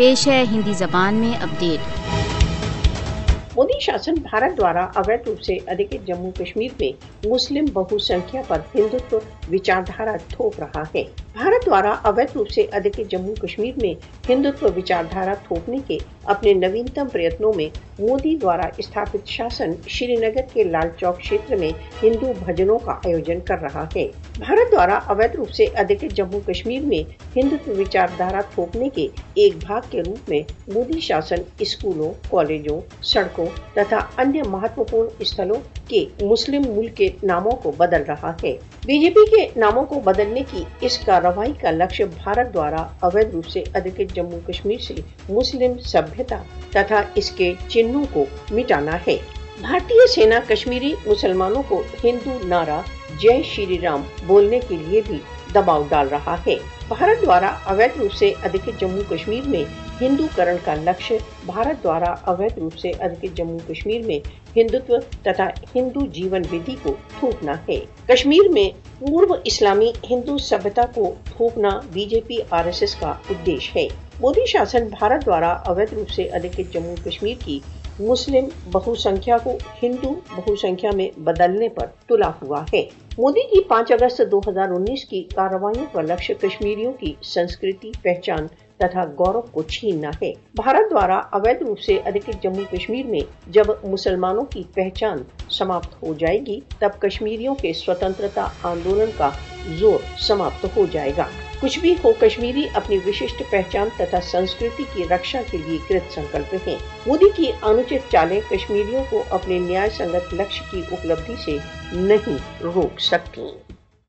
پیش ہے ہندی زبان میں اپڈیٹ۔ مودی شاسن بھارت دوارا اویت روپ سے ادھکت جموں کشمیر میں مسلم بہو سنکھیا پر ہندوتو وچاردھارا تھوپ رہا ہے۔ بھارت دوارا اویت روپ سے ادھکت جموں کشمیر میں ہندوتو وچاردھارا تھوپنے کے اپنے نوینتم پریتنوں میں مودی دوارا استھاپت شاسن شری نگر کے لال چوک چھیتر میں ہندو بھجنوں کا آیوجن کر رہا ہے۔ بھارت دوارا اویت روپ سے ادھکت جموں کشمیر میں ہندوتو وچاردھارا تھوپنے کے ایک بھاگ کے روپ میں مودی شاسن اسکولوں، کالجوں، سڑکوں تتھا انیہ مہتوپورن استھلوں کے مسلم ملک کے ناموں کو بدل رہا ہے۔ بی جے پی کے ناموں کو بدلنے کی اس کارروائی کا لکش بھارت دوارا اویدھ روپ سے ادھکت جموں کشمیر سے مسلم سبھیتا تتھا اس کے چنوں کو مٹانا ہے۔ بھارتی سینا کشمیری مسلمانوں کو ہندو نعرہ جے شری رام بولنے کے لیے بھی دباؤ ڈال رہا ہے۔ بھارت دوارا اویدھ روپ سے ادھکت جموں کشمیر میں ہندو کرن کا لکش بھارت دوارا اویدھ روپ سے ادھکت جموں کشمیر میں ہندوتو تتھا ہندو جیون ودھی کو تھوپنا ہے۔ کشمیر میں پورو اسلامی ہندو سبھیتا کو تھوپنا B J P R S S کا ادیش ہے۔ مودی شاسن بھارت دوارا اویدھ روپ سے ادھکت جموں کشمیر کی مسلم بہو سنکھیا کو ہندو بہو سنکھیا میں بدلنے پر تلا ہوا ہے۔ مودی کی پانچ اگست دو ہزار انیس کی کارروائیوں کا لکش کشمیریوں کی سنسکرتی پہچان تتھا گورو کو چھیننا ہے۔ بھارت دوارا اویدھ روپ سے ادھکت جموں کشمیر میں جب مسلمانوں کی پہچان سماپت ہو جائے گی، تب کشمیریوں کے سوتنترتا آندولن کا زور سماپت ہو جائے گا۔ کچھ بھی ہو، کشمیری اپنی وششٹ پہچان تتھا سنسکرتی کی رکشا کے لیے کرت سنکلپ ہیں۔ مودی کی انوچت چالیں کشمیریوں کو اپنے نیا سنگت لکش کی اپلبدھی سے نہیں روک سکتی